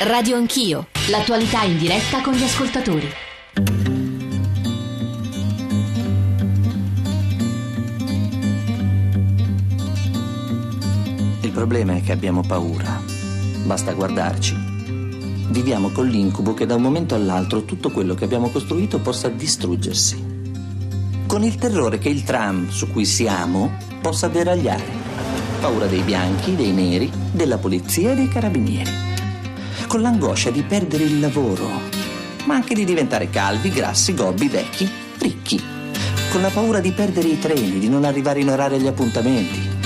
Radio Anch'io, l'attualità in diretta con gli ascoltatori. Il problema è che abbiamo paura. Basta guardarci. Viviamo con l'incubo che da un momento all'altro tutto quello che abbiamo costruito possa distruggersi. Con il terrore che il tram su cui siamo possa deragliare. Paura dei bianchi, dei neri, della polizia e dei carabinieri con l'angoscia di perdere il lavoro, ma anche di diventare calvi, grassi, gobbi, vecchi, ricchi, con la paura di perdere i treni, di non arrivare in orario agli appuntamenti.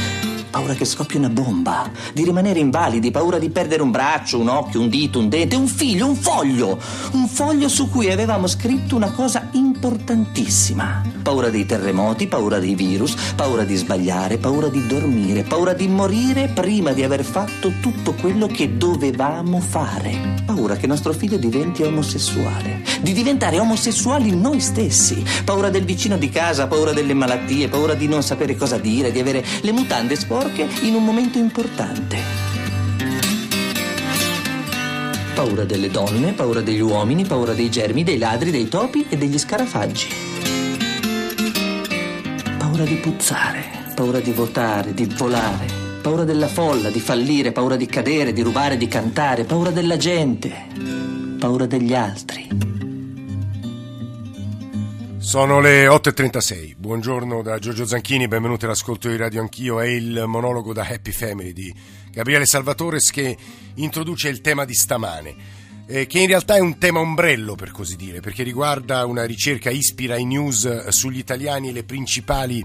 Paura che scoppi una bomba, di rimanere invalidi, paura di perdere un braccio, un occhio, un dito, un dente, un figlio, un foglio, un foglio su cui avevamo scritto una cosa importantissima. Paura dei terremoti, paura dei virus, paura di sbagliare, paura di dormire, paura di morire prima di aver fatto tutto quello che dovevamo fare. Paura che nostro figlio diventi omosessuale, di diventare omosessuali noi stessi. Paura del vicino di casa, paura delle malattie, paura di non sapere cosa dire, di avere le mutande sporche in un momento importante. Paura delle donne, paura degli uomini, paura dei germi, dei ladri, dei topi e degli scarafaggi. Paura di puzzare, paura di votare, di volare, paura della folla, di fallire, paura di cadere, di rubare, di cantare, paura della gente, paura degli altri. Sono le 8.36, buongiorno da Giorgio Zanchini, benvenuti all'ascolto di Radio Anch'io, è il monologo da Happy Family di Gabriele Salvatores che introduce il tema di stamane, eh, che in realtà è un tema ombrello per così dire, perché riguarda una ricerca ispira i news sugli italiani e le principali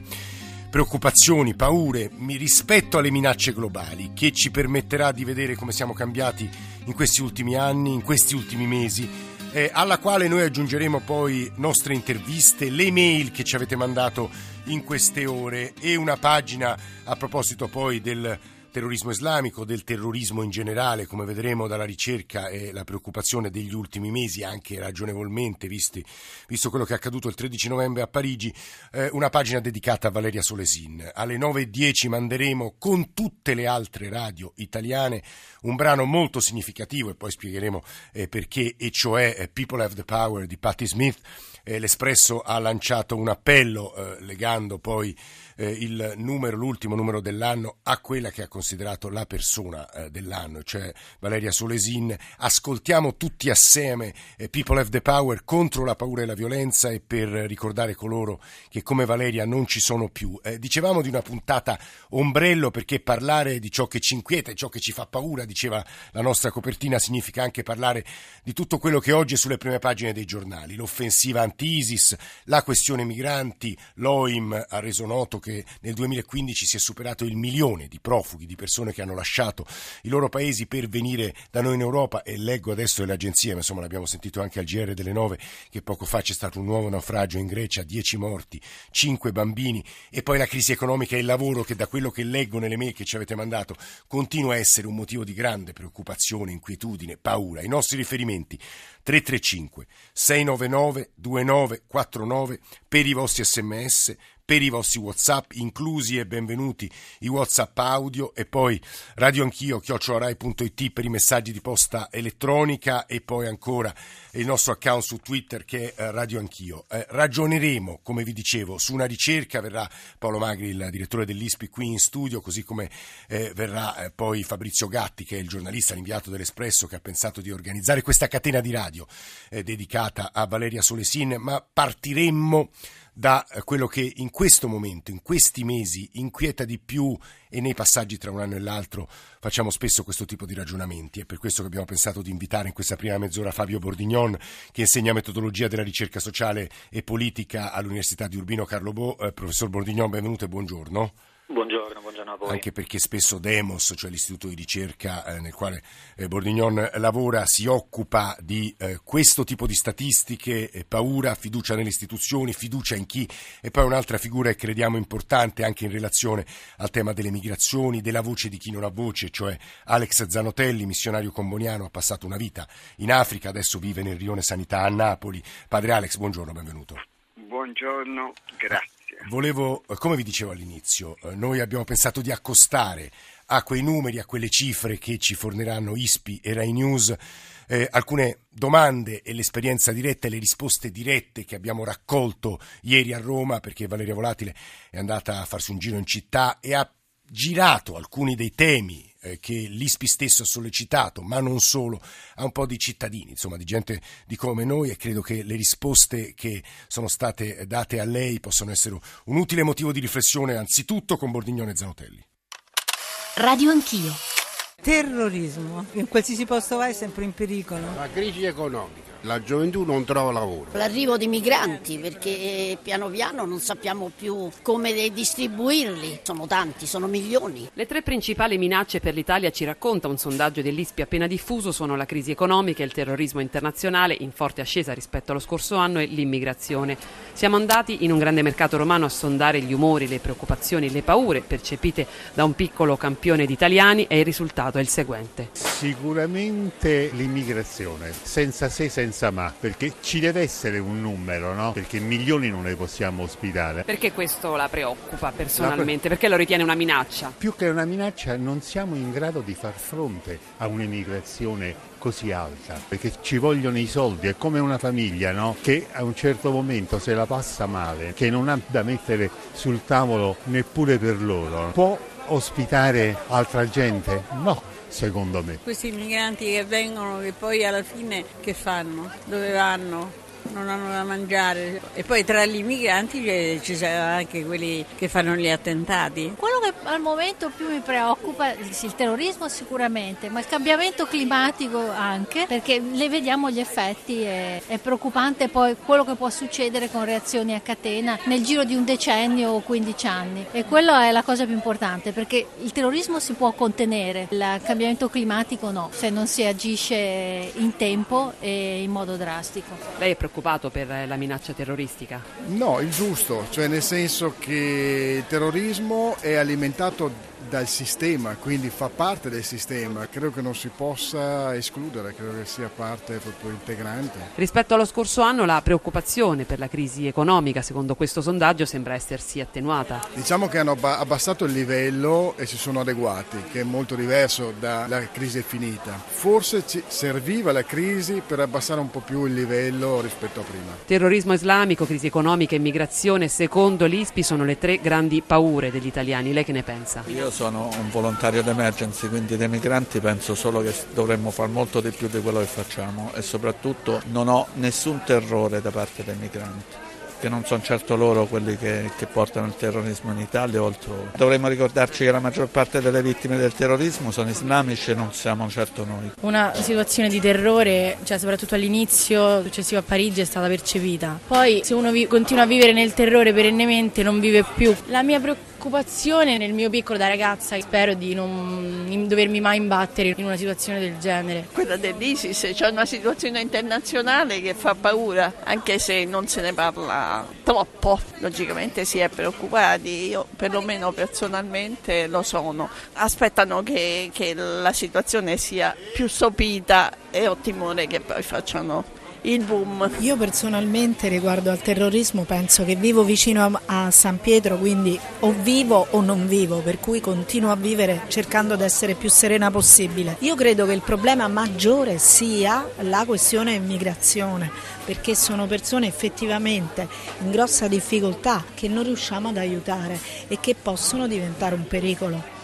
preoccupazioni, paure rispetto alle minacce globali, che ci permetterà di vedere come siamo cambiati in questi ultimi anni, in questi ultimi mesi eh, alla quale noi aggiungeremo poi nostre interviste, le mail che ci avete mandato in queste ore e una pagina a proposito poi del terrorismo islamico, del terrorismo in generale, come vedremo dalla ricerca e la preoccupazione degli ultimi mesi, anche ragionevolmente, visti, visto quello che è accaduto il 13 novembre a Parigi, eh, una pagina dedicata a Valeria Solesin. Alle 9.10 manderemo con tutte le altre radio italiane un brano molto significativo e poi spiegheremo eh, perché, e cioè eh, People Have the Power di Patti Smith. Eh, L'Espresso ha lanciato un appello eh, legando poi il numero, l'ultimo numero dell'anno a quella che ha considerato la persona eh, dell'anno, cioè Valeria Solesin. Ascoltiamo tutti assieme eh, People Have the Power contro la paura e la violenza e per ricordare coloro che come Valeria non ci sono più. Eh, dicevamo di una puntata ombrello perché parlare di ciò che ci inquieta e ciò che ci fa paura, diceva la nostra copertina, significa anche parlare di tutto quello che oggi è sulle prime pagine dei giornali, l'offensiva anti-ISIS, la questione migranti, l'OIM ha reso noto che che nel 2015 si è superato il milione di profughi, di persone che hanno lasciato i loro paesi per venire da noi in Europa e leggo adesso le agenzie, ma insomma l'abbiamo sentito anche al GR delle 9 che poco fa c'è stato un nuovo naufragio in Grecia, 10 morti, 5 bambini e poi la crisi economica e il lavoro che da quello che leggo nelle mail che ci avete mandato continua a essere un motivo di grande preoccupazione, inquietudine, paura. I nostri riferimenti 335 699 2949 per i vostri sms per i vostri WhatsApp, inclusi e benvenuti i WhatsApp audio e poi radio anch'io, chiocciorai.it per i messaggi di posta elettronica e poi ancora il nostro account su Twitter che è eh, Radio Anch'io. Eh, ragioneremo, come vi dicevo, su una ricerca, verrà Paolo Magri, il direttore dell'ISPI, qui in studio, così come eh, verrà eh, poi Fabrizio Gatti, che è il giornalista, l'inviato dell'Espresso, che ha pensato di organizzare questa catena di radio eh, dedicata a Valeria Solesin, ma partiremmo da eh, quello che in questo momento, in questi mesi, inquieta di più e nei passaggi tra un anno e l'altro facciamo spesso questo tipo di ragionamenti. È per questo che abbiamo pensato di invitare in questa prima mezz'ora Fabio Bordignon, che insegna metodologia della ricerca sociale e politica all'Università di Urbino Carlo Bo. Eh, professor Bordignon, benvenuto e buongiorno. Buongiorno, buongiorno, a voi. Anche perché spesso Demos, cioè l'istituto di ricerca eh, nel quale eh, Bordignon lavora, si occupa di eh, questo tipo di statistiche, paura, fiducia nelle istituzioni, fiducia in chi, e poi un'altra figura che crediamo importante anche in relazione al tema delle migrazioni, della voce di chi non ha voce, cioè Alex Zanotelli, missionario comboniano, ha passato una vita in Africa, adesso vive nel Rione Sanità a Napoli. Padre Alex, buongiorno, benvenuto. Buongiorno, grazie. Volevo, come vi dicevo all'inizio, eh, noi abbiamo pensato di accostare a quei numeri, a quelle cifre che ci forniranno ISPI e Rai News. Eh, alcune domande e l'esperienza diretta e le risposte dirette che abbiamo raccolto ieri a Roma perché Valeria Volatile è andata a farsi un giro in città e ha girato alcuni dei temi eh, che l'ISPI stesso ha sollecitato, ma non solo, a un po' di cittadini, insomma di gente di come noi e credo che le risposte che sono state date a lei possano essere un utile motivo di riflessione anzitutto con Bordignone e Zanotelli. Radio Anch'io. Terrorismo, in qualsiasi posto vai è sempre in pericolo. La crisi economica la gioventù non trova lavoro. L'arrivo di migranti perché piano piano non sappiamo più come distribuirli, sono tanti, sono milioni. Le tre principali minacce per l'Italia ci racconta un sondaggio dell'ISPI appena diffuso sono la crisi economica, il terrorismo internazionale in forte ascesa rispetto allo scorso anno e l'immigrazione. Siamo andati in un grande mercato romano a sondare gli umori, le preoccupazioni, le paure percepite da un piccolo campione di italiani e il risultato è il seguente. Sicuramente l'immigrazione, senza se, senza senza ma, perché ci deve essere un numero, no? Perché milioni non ne possiamo ospitare. Perché questo la preoccupa personalmente? Perché lo ritiene una minaccia? Più che una minaccia non siamo in grado di far fronte a un'immigrazione così alta, perché ci vogliono i soldi, è come una famiglia no? che a un certo momento se la passa male, che non ha da mettere sul tavolo neppure per loro, può ospitare altra gente? No, secondo me. Questi migranti che vengono, che poi alla fine che fanno? Dove vanno? Non hanno da mangiare e poi tra gli immigranti ci sono anche quelli che fanno gli attentati. Quello che al momento più mi preoccupa è il terrorismo sicuramente, ma il cambiamento climatico anche, perché le vediamo gli effetti, è, è preoccupante poi quello che può succedere con reazioni a catena nel giro di un decennio o 15 anni e quella è la cosa più importante perché il terrorismo si può contenere, il cambiamento climatico no, se non si agisce in tempo e in modo drastico. Lei è preoccupata? Preoccupato per la minaccia terroristica? No, il giusto, cioè nel senso che il terrorismo è alimentato dal sistema, quindi fa parte del sistema, credo che non si possa escludere, credo che sia parte proprio integrante. Rispetto allo scorso anno la preoccupazione per la crisi economica, secondo questo sondaggio, sembra essersi attenuata. Diciamo che hanno abbassato il livello e si sono adeguati, che è molto diverso dalla crisi finita. Forse ci serviva la crisi per abbassare un po' più il livello rispetto a prima. Terrorismo islamico, crisi economica e immigrazione, secondo l'ISPI, sono le tre grandi paure degli italiani. Lei che ne pensa? Io sono un volontario d'emergency, quindi dei migranti penso solo che dovremmo fare molto di più di quello che facciamo e soprattutto non ho nessun terrore da parte dei migranti che non sono certo loro quelli che, che, portano il terrorismo in Italia o altrove. Dovremmo ricordarci che la maggior parte delle vittime del terrorismo sono islamici e non siamo certo noi. Una situazione di terrore, cioè soprattutto all'inizio, successivo a Parigi, è stata percepita. Poi se uno vi- continua a vivere nel terrore perennemente non vive più. La mia preoccupazione preoccupazione nel mio piccolo da ragazza, spero di non dovermi mai imbattere in una situazione del genere. Quella dell'ISIS, c'è una situazione internazionale che fa paura, anche se non se ne parla troppo. Logicamente si è preoccupati, io perlomeno personalmente lo sono. Aspettano che, che la situazione sia più sopita e ho timore che poi facciano il boom. Io personalmente riguardo al terrorismo penso che vivo vicino a, San Pietro, quindi o vivo o non vivo, per cui continuo a vivere cercando di essere più serena possibile. Io credo che il problema maggiore sia la questione immigrazione, perché sono persone effettivamente in grossa difficoltà che non riusciamo ad aiutare e che possono diventare un pericolo.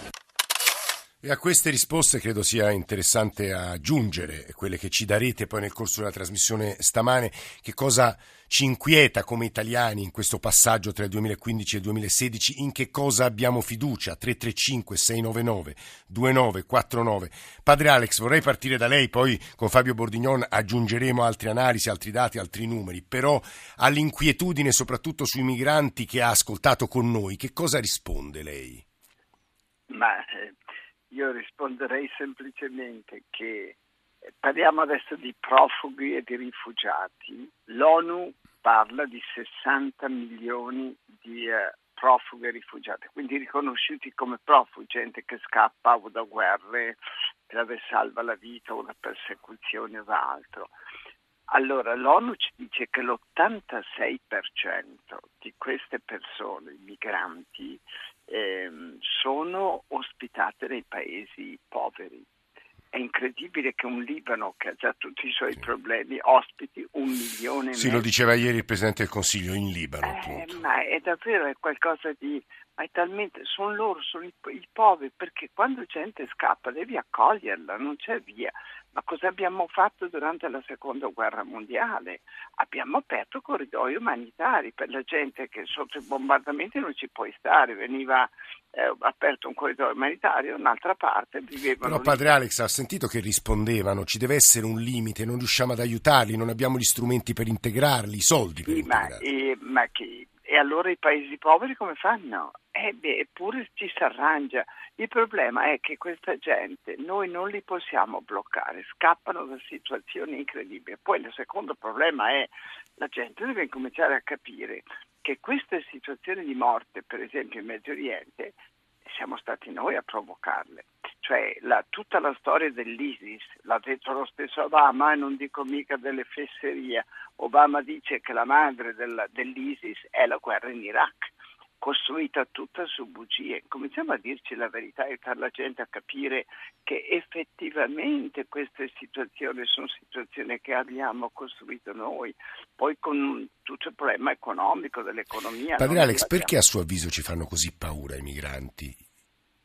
E a queste risposte credo sia interessante aggiungere quelle che ci darete poi nel corso della trasmissione stamane, che cosa ci inquieta come italiani in questo passaggio tra il 2015 e il 2016, in che cosa abbiamo fiducia, 335 699 2949. Padre Alex, vorrei partire da lei, poi con Fabio Bordignon aggiungeremo altre analisi, altri dati, altri numeri, però all'inquietudine soprattutto sui migranti che ha ascoltato con noi, che cosa risponde lei? Ma eh, io risponderei semplicemente che eh, parliamo adesso di profughi e di rifugiati. L'ONU parla di 60 milioni di eh, profughi e rifugiati, quindi riconosciuti come profughi, gente che scappa o da guerre per aver salva la vita o da persecuzioni o da altro. Allora l'ONU ci dice che l'86% di queste persone, i migranti, ehm, sono ospitate nei paesi poveri. È incredibile che un Libano, che ha già tutti i suoi problemi, ospiti un milione e Sì, mezzo. lo diceva ieri il Presidente del Consiglio in Libano, Eh, ma è davvero è qualcosa di... Ma è talmente... Sono loro, sono i, i poveri, perché quando gente scappa devi accoglierla, non c'è via. Ma cosa abbiamo fatto durante la seconda guerra mondiale? Abbiamo aperto corridoi umanitari per la gente che sotto i bombardamenti non ci puoi stare, veniva eh, aperto un corridoio umanitario, un'altra parte vivevano Però lì. padre Alex ha sentito che rispondevano, ci deve essere un limite, non riusciamo ad aiutarli, non abbiamo gli strumenti per integrarli, i soldi per Sì, ma, integrarli. eh, ma che- e allora i paesi poveri come fanno? Eh beh, eppure ci si arrangia. Il problema è che questa gente noi non li possiamo bloccare, scappano da situazioni incredibili. Poi il secondo problema è la gente deve cominciare a capire che queste situazioni di morte, per esempio in Medio Oriente, siamo stati noi a provocarle. Cioè la- tutta la storia dell'ISIS, l'ha detto lo stesso Obama e non dico mica delle fesserie. Obama dice che la madre del- dell'ISIS è la guerra in Iraq, costruita tutta su bugie. Cominciamo a dirci la verità e aiutare la gente a capire che effettivamente queste situazioni sono situazioni che abbiamo costruito noi, poi con tutto il problema economico dell'economia. Padre Alex, perché a suo avviso ci fanno così paura i migranti?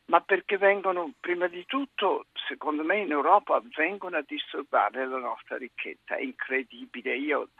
ma perché vengono, prima di tutto, secondo me in Europa vengono a disturbare la nostra ricchezza, è incredibile, io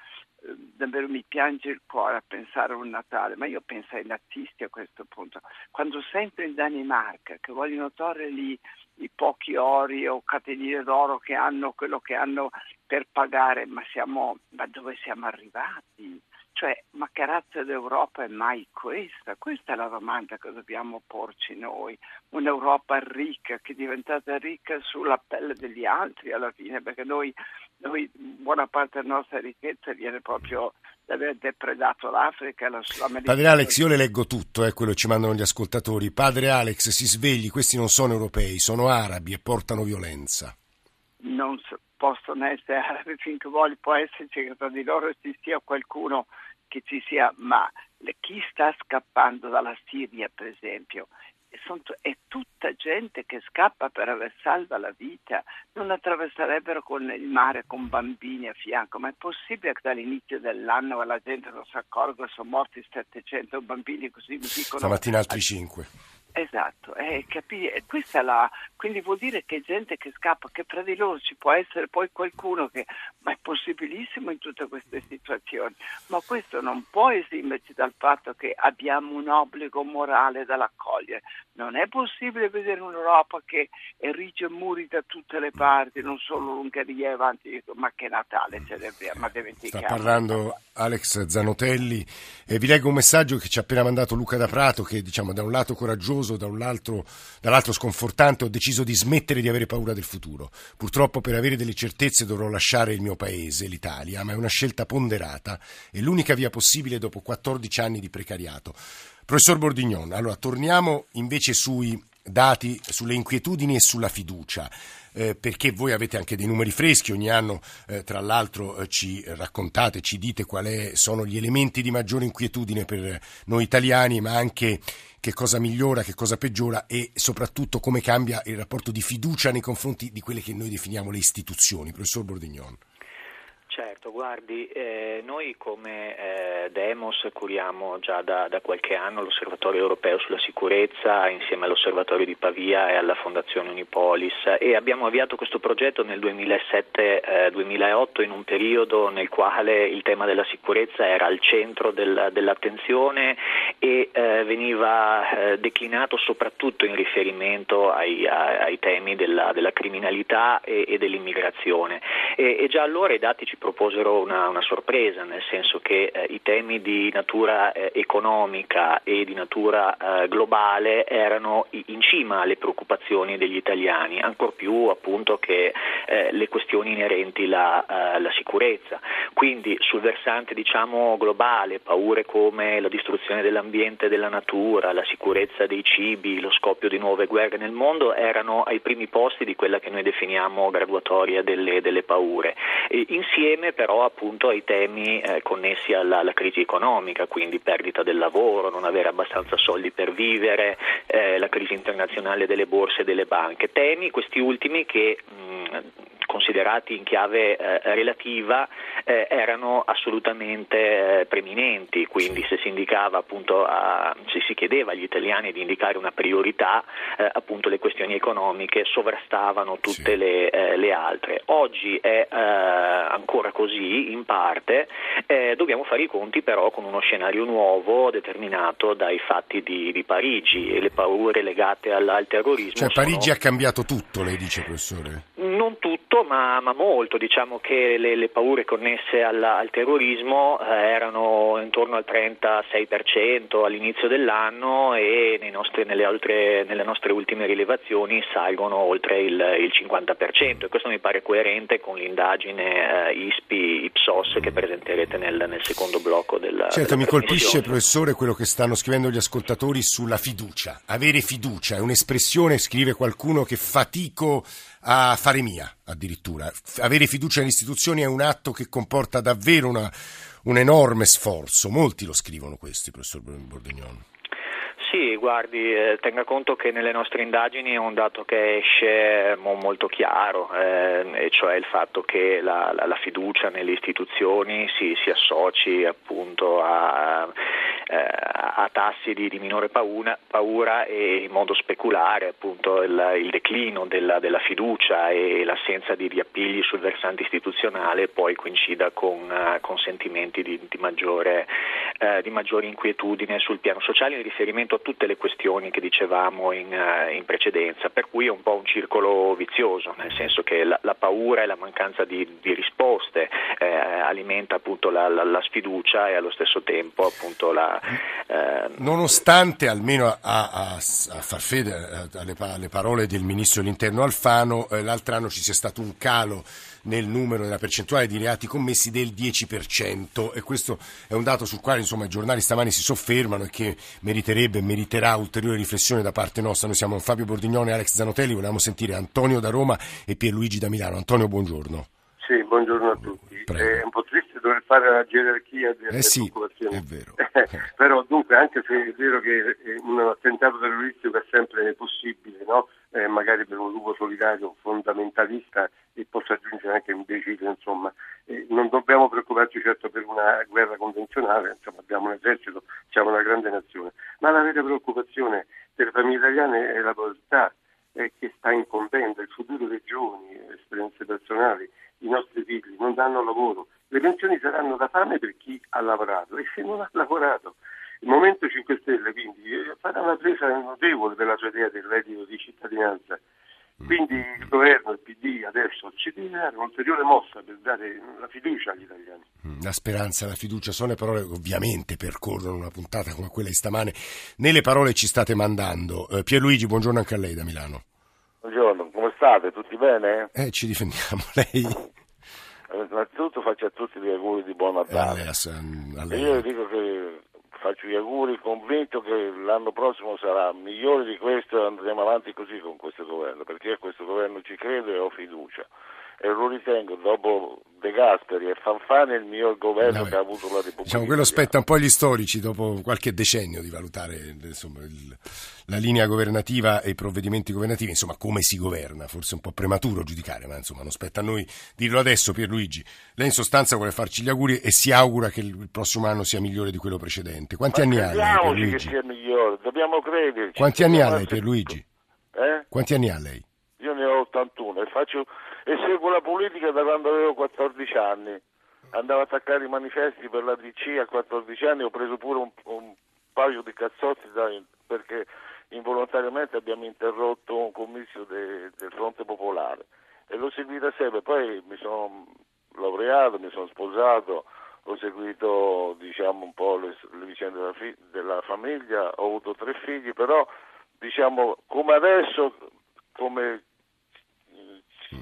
davvero mi piange il cuore a pensare a un Natale, ma io penso ai nazisti a questo punto, quando sento in Danimarca che vogliono togliere lì i pochi ori o catenine d'oro che hanno, quello che hanno per pagare, ma, siamo, ma dove siamo arrivati? Cioè, ma che razza d'Europa è mai questa? Questa è la domanda che dobbiamo porci noi. Un'Europa ricca, che è diventata ricca sulla pelle degli altri alla fine, perché noi, noi buona parte della nostra ricchezza viene proprio da aver depredato l'Africa e la Sudamericana. Padre Alex, io le leggo tutto, eh, quello che ci mandano gli ascoltatori. Padre Alex, si svegli, questi non sono europei, sono arabi e portano violenza. non so- possono essere arabi finché vuole, può esserci che tra di loro ci sia qualcuno che ci sia, ma chi sta scappando dalla Siria, per esempio, è tutta gente che scappa per aver salva la vita, non attraverserebbero con il mare con bambini a fianco, ma è possibile che dall'inizio dell'anno la gente non si accorga sono morti 700 bambini così mi dicono Stamattina altri cinque. Esatto, eh, capi- e questa la, quindi vuol dire che gente che scappa, che fra di loro ci può essere poi qualcuno che, ma è possibilissimo in tutte queste situazioni, ma questo non può esimerci dal fatto che abbiamo un obbligo morale dall'accogliere. Non è possibile vedere un'Europa che erige muri da tutte le parti, non solo l'Ungheria e avanti, ma che Natale celebriamo, ma Sta dimentichiamo. parlando Alex Zanotelli e vi leggo un messaggio che ci ha appena mandato Luca da Prato che diciamo da un lato coraggioso, da un altro, dall'altro sconfortante, ho deciso di smettere di avere paura del futuro. Purtroppo per avere delle certezze dovrò lasciare il mio paese, l'Italia, ma è una scelta ponderata e l'unica via possibile dopo 14 anni di precariato. Professor Bordignon, allora torniamo invece sui dati, sulle inquietudini e sulla fiducia. eh, perché voi avete anche dei numeri freschi, ogni anno eh, tra l'altro eh, ci raccontate, ci dite quali sono gli elementi di maggiore inquietudine per noi italiani, ma anche che cosa migliora, che cosa peggiora e soprattutto come cambia il rapporto di fiducia nei confronti di quelle che noi definiamo le istituzioni. Professor Bordignon. Certo, guardi, eh, noi come eh, Demos curiamo già da, da, qualche anno l'Osservatorio europeo sulla sicurezza insieme all'Osservatorio di Pavia e alla Fondazione Unipolis e abbiamo avviato questo progetto nel 2007-2008 in un periodo nel quale il tema della sicurezza era al centro del, dell'attenzione e eh, veniva eh, declinato soprattutto in riferimento ai, ai temi della, della criminalità e, e dell'immigrazione e, e già allora i dati ci proposero una, una sorpresa, nel senso che eh, i temi di natura eh, economica e di natura eh, globale erano in cima alle preoccupazioni degli italiani, ancor più appunto che eh, le questioni inerenti alla sicurezza. Quindi sul versante diciamo, globale, paure come la distruzione dell'ambiente e della natura, la sicurezza dei cibi, lo scoppio di nuove guerre nel mondo erano ai primi posti di quella che noi definiamo graduatoria delle, delle paure. E insieme però appunto ai temi eh, connessi alla, alla, crisi economica, quindi perdita del lavoro, non avere abbastanza soldi per vivere, eh, la crisi internazionale delle borse e delle banche. Temi questi ultimi che mh, considerati in chiave eh, relativa eh, erano assolutamente eh, preminenti, quindi se si indicava appunto a, se si chiedeva agli italiani di indicare una priorità, eh, appunto le questioni economiche sovrastavano tutte sì. le, eh, le, altre. Oggi è eh, ancora così in parte, dobbiamo fare i conti però con uno scenario nuovo determinato dai fatti di, di Parigi e le paure legate al, al terrorismo. Cioè Parigi sono... ha cambiato tutto, lei dice professore? Non tutto, ma, ma molto. Diciamo che le, le paure connesse alla, al terrorismo eh, erano intorno al 36% all'inizio dell'anno e nostri, nelle, altre, nelle, nostre ultime rilevazioni salgono oltre il, il, 50% e questo mi pare coerente con l'indagine eh, ISPI-Ipsos che presenterete nel, nel secondo blocco del Certo, mi colpisce professore quello che stanno scrivendo gli ascoltatori sulla fiducia. Avere fiducia è un'espressione, scrive qualcuno, che fatico a fare mia addirittura. Avere fiducia nelle istituzioni è un atto che comporta davvero una, un enorme sforzo. Molti lo scrivono questi, professor Bordignon. Sì, guardi, eh, tenga conto che nelle nostre indagini è un dato che esce mo, molto chiaro, eh, e cioè il fatto che la, la, la fiducia nelle istituzioni si, si associ appunto a, eh, a tassi di, di minore paura, paura, e in modo speculare appunto il, il declino della, della, fiducia e l'assenza di riappigli sul versante istituzionale poi coincida con, uh, con sentimenti di, di, maggiore, uh, di, maggiore, inquietudine sul piano sociale in riferimento a tutte le questioni che dicevamo in, uh, in precedenza, per cui è un po' un circolo vizioso, nel senso che la, la paura e la mancanza di, di risposte alimenta appunto la, la, la, sfiducia e allo stesso tempo appunto la, eh, Nonostante, almeno a, a, a, far fede alle, alle, parole del ministro dell'interno Alfano, eh, l'altro anno ci sia stato un calo nel numero della percentuale di reati commessi del 10% e questo è un dato sul quale insomma, i giornali stamani si soffermano e che meriterebbe e meriterà ulteriore riflessione da parte nostra. Noi siamo Fabio Bordignone e Alex Zanotelli, volevamo sentire Antonio da Roma e Pierluigi da Milano. Antonio, buongiorno. Sì, buongiorno a tutti. È un po' triste dover fare la gerarchia delle eh sì, È vero. Però dunque, anche se è vero che un attentato terroristico è sempre possibile, no? eh, magari per un gruppo solitario fondamentalista e possa aggiungere anche un imbecille, insomma, eh, non dobbiamo preoccuparci certo per una guerra convenzionale, insomma, abbiamo un esercito, siamo una grande nazione, ma la vera preoccupazione per le famiglie italiane è la povertà eh, che sta incombendo il futuro dei giovani, le esperienze personali i nostri figli non danno lavoro, le pensioni saranno da fame per chi ha lavorato e se non ha lavorato. Il Movimento 5 Stelle quindi eh, farà una presa notevole per la sua idea del reddito di cittadinanza. Quindi il governo, il PD adesso ci deve dare un'ulteriore mossa per dare la fiducia agli italiani. Mm, la speranza, la fiducia sono le parole che ovviamente percorrono una puntata come quella di stamane. Nelle parole ci state mandando. Eh, Pierluigi, buongiorno anche a lei da Milano. Buongiorno, come state? Tutti bene? Eh, ci difendiamo, lei. Eh, innanzitutto faccio a tutti gli auguri di buon Natale. Lei, Io dico che faccio gli auguri convinto che l'anno prossimo sarà migliore di questo e andremo avanti così con questo governo, perché a questo governo ci credo e ho fiducia e lo ritengo dopo De Gasperi e Fanfani il miglior governo Vabbè. che ha avuto la Repubblica. Diciamo, quello spetta un po' agli storici dopo qualche decennio di valutare insomma, il, la linea governativa e i provvedimenti governativi, insomma come si governa, forse è un po' prematuro giudicare, ma insomma non spetta a noi dirlo adesso Pierluigi. Lei in sostanza vuole farci gli auguri e si augura che il prossimo anno sia migliore di quello precedente. Quanti ma anni ha lei Pierluigi? che sia migliore, dobbiamo crederci. Quanti anni ha lei Pierluigi? Eh? Quanti anni ha lei? Io ne ho 81 e faccio e seguo la politica da quando avevo 14 anni. Andavo a attaccare i manifesti per la DC a 14 anni, ho preso pure un, un paio di cazzotti da, perché involontariamente abbiamo interrotto un comizio de, del Fronte Popolare e l'ho seguita sempre, poi mi sono laureato, mi sono sposato, ho seguito diciamo, un po' le, le vicende della, fi- della, famiglia, ho avuto tre figli, però diciamo come adesso, come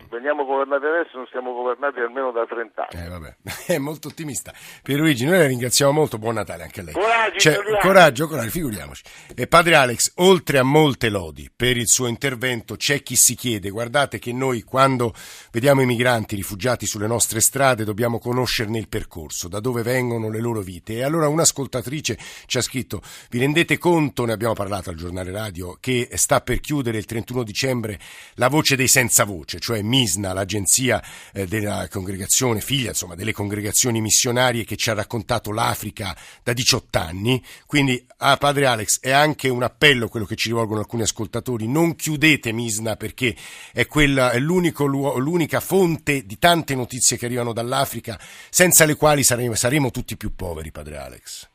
veniamo governati adesso, non siamo governati almeno da 30 anni. Eh, vabbè. È molto ottimista. Pierluigi, noi la ringraziamo molto, buon Natale anche a lei. Coraggio, Cioè, coraggio, coraggio, figuriamoci. E padre Alex, oltre a molte lodi per il suo intervento, c'è chi si chiede, guardate che noi quando vediamo i migranti rifugiati sulle nostre strade dobbiamo conoscerne il percorso, da dove vengono le loro vite. E allora un'ascoltatrice ci ha scritto, vi rendete conto, ne abbiamo parlato al giornale radio, che sta per chiudere il 31 dicembre la voce dei senza voce, cioè MISNA, l'agenzia eh, della congregazione, figlia insomma delle congregazioni missionarie che ci ha raccontato l'Africa da 18 anni. Quindi a padre Alex è anche un appello quello che ci rivolgono alcuni ascoltatori, non chiudete MISNA perché è, quella, è l'unica fonte di tante notizie che arrivano dall'Africa, senza le quali saremo, saremo tutti più poveri, padre Alex.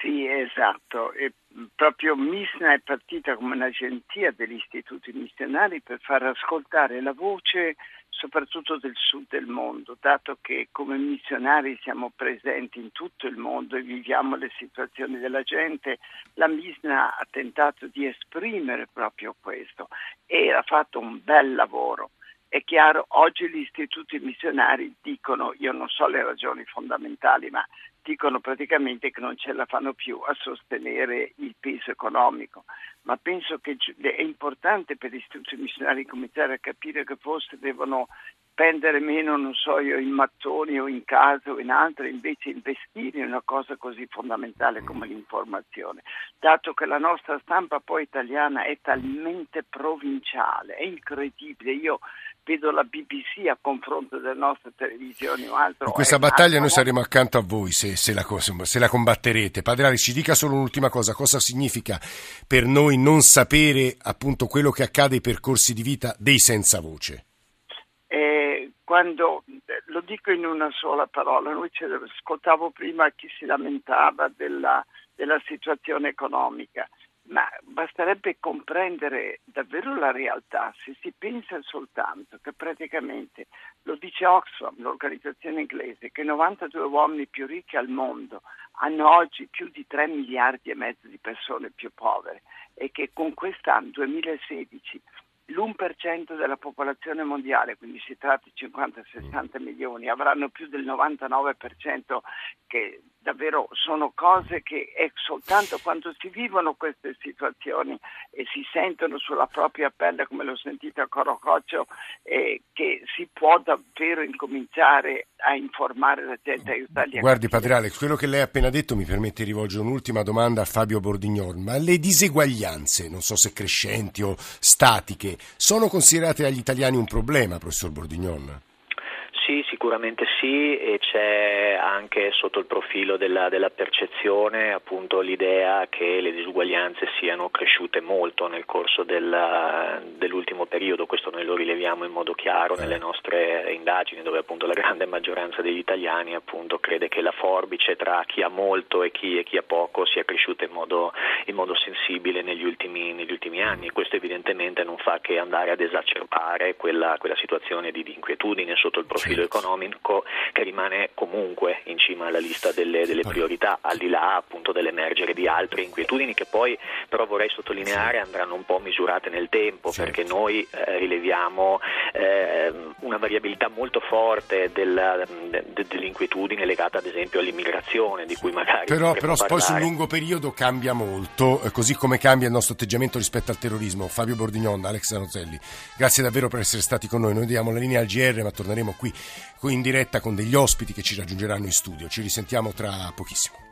Sì, esatto. E proprio MISNA è partita come un'agenzia degli istituti missionari per far ascoltare la voce soprattutto del sud del mondo, dato che come missionari siamo presenti in tutto il mondo e viviamo le situazioni della gente, la MISNA ha tentato di esprimere proprio questo e ha fatto un bel lavoro. È chiaro, oggi gli istituti missionari dicono, io non so le ragioni fondamentali, ma dicono praticamente che non ce la fanno più a sostenere il peso economico. Ma penso che è importante per gli istituti missionari cominciare a capire che forse devono spendere meno, non so io, in mattoni o in case o in altre, invece investire in una cosa così fondamentale come l'informazione, dato che la nostra stampa poi italiana è talmente provinciale, è incredibile. Io vedo la BBC a confronto delle nostre televisioni o altro. In questa battaglia un'altra noi saremo accanto a voi se, se la, se la combatterete. Padre Alex, ci dica solo un'ultima cosa, cosa significa per noi non sapere appunto quello che accade ai percorsi di vita dei senza voce? Eh, quando lo dico in una sola parola, noi ce ascoltavo prima chi si lamentava della, della situazione economica, ma basterebbe comprendere davvero la realtà se si pensa soltanto che praticamente, lo dice Oxfam, l'organizzazione inglese, che 92 uomini più ricchi al mondo hanno oggi più di 3 miliardi e mezzo di persone più povere e che con quest'anno 2016 l'1% della popolazione mondiale, quindi si tratta di 50-60 milioni, avranno più del 99% che davvero sono cose che è soltanto quando si vivono queste situazioni e si sentono sulla propria pelle, come l'ho sentito a Corococcio, eh, che si può davvero incominciare a informare la gente, aiutarli Guardi, Padre Alex, quello che lei ha appena detto mi permette di rivolgere un'ultima domanda a Fabio Bordignon, ma le diseguaglianze, non so se crescenti o statiche, sono considerate dagli italiani un problema, professor Bordignon? Sicuramente sì e c'è anche sotto il profilo della, della, percezione appunto l'idea che le disuguaglianze siano cresciute molto nel corso del, dell'ultimo periodo, questo noi lo rileviamo in modo chiaro nelle nostre indagini dove appunto la grande maggioranza degli italiani appunto crede che la forbice tra chi ha molto e chi, e chi ha poco sia cresciuta in modo, in modo sensibile negli ultimi, negli ultimi, anni. Questo evidentemente non fa che andare ad esacerbare quella, quella situazione di, di inquietudine sotto il profilo economico che rimane comunque in cima alla lista delle, delle priorità, al di là appunto dell'emergere di altre inquietudini che poi però vorrei sottolineare andranno un po' misurate nel tempo Certo. perché noi eh, rileviamo eh, una variabilità molto forte della, de, de, dell'inquietudine legata ad esempio all'immigrazione di cui magari Però, però poi sul lungo periodo cambia molto, eh, così come cambia il nostro atteggiamento rispetto al terrorismo. Fabio Bordignon, Alex Zanozelli, grazie davvero per essere stati con noi. Noi diamo la linea al GR, ma torneremo qui in diretta con degli ospiti che ci raggiungeranno in studio. Ci risentiamo tra pochissimo.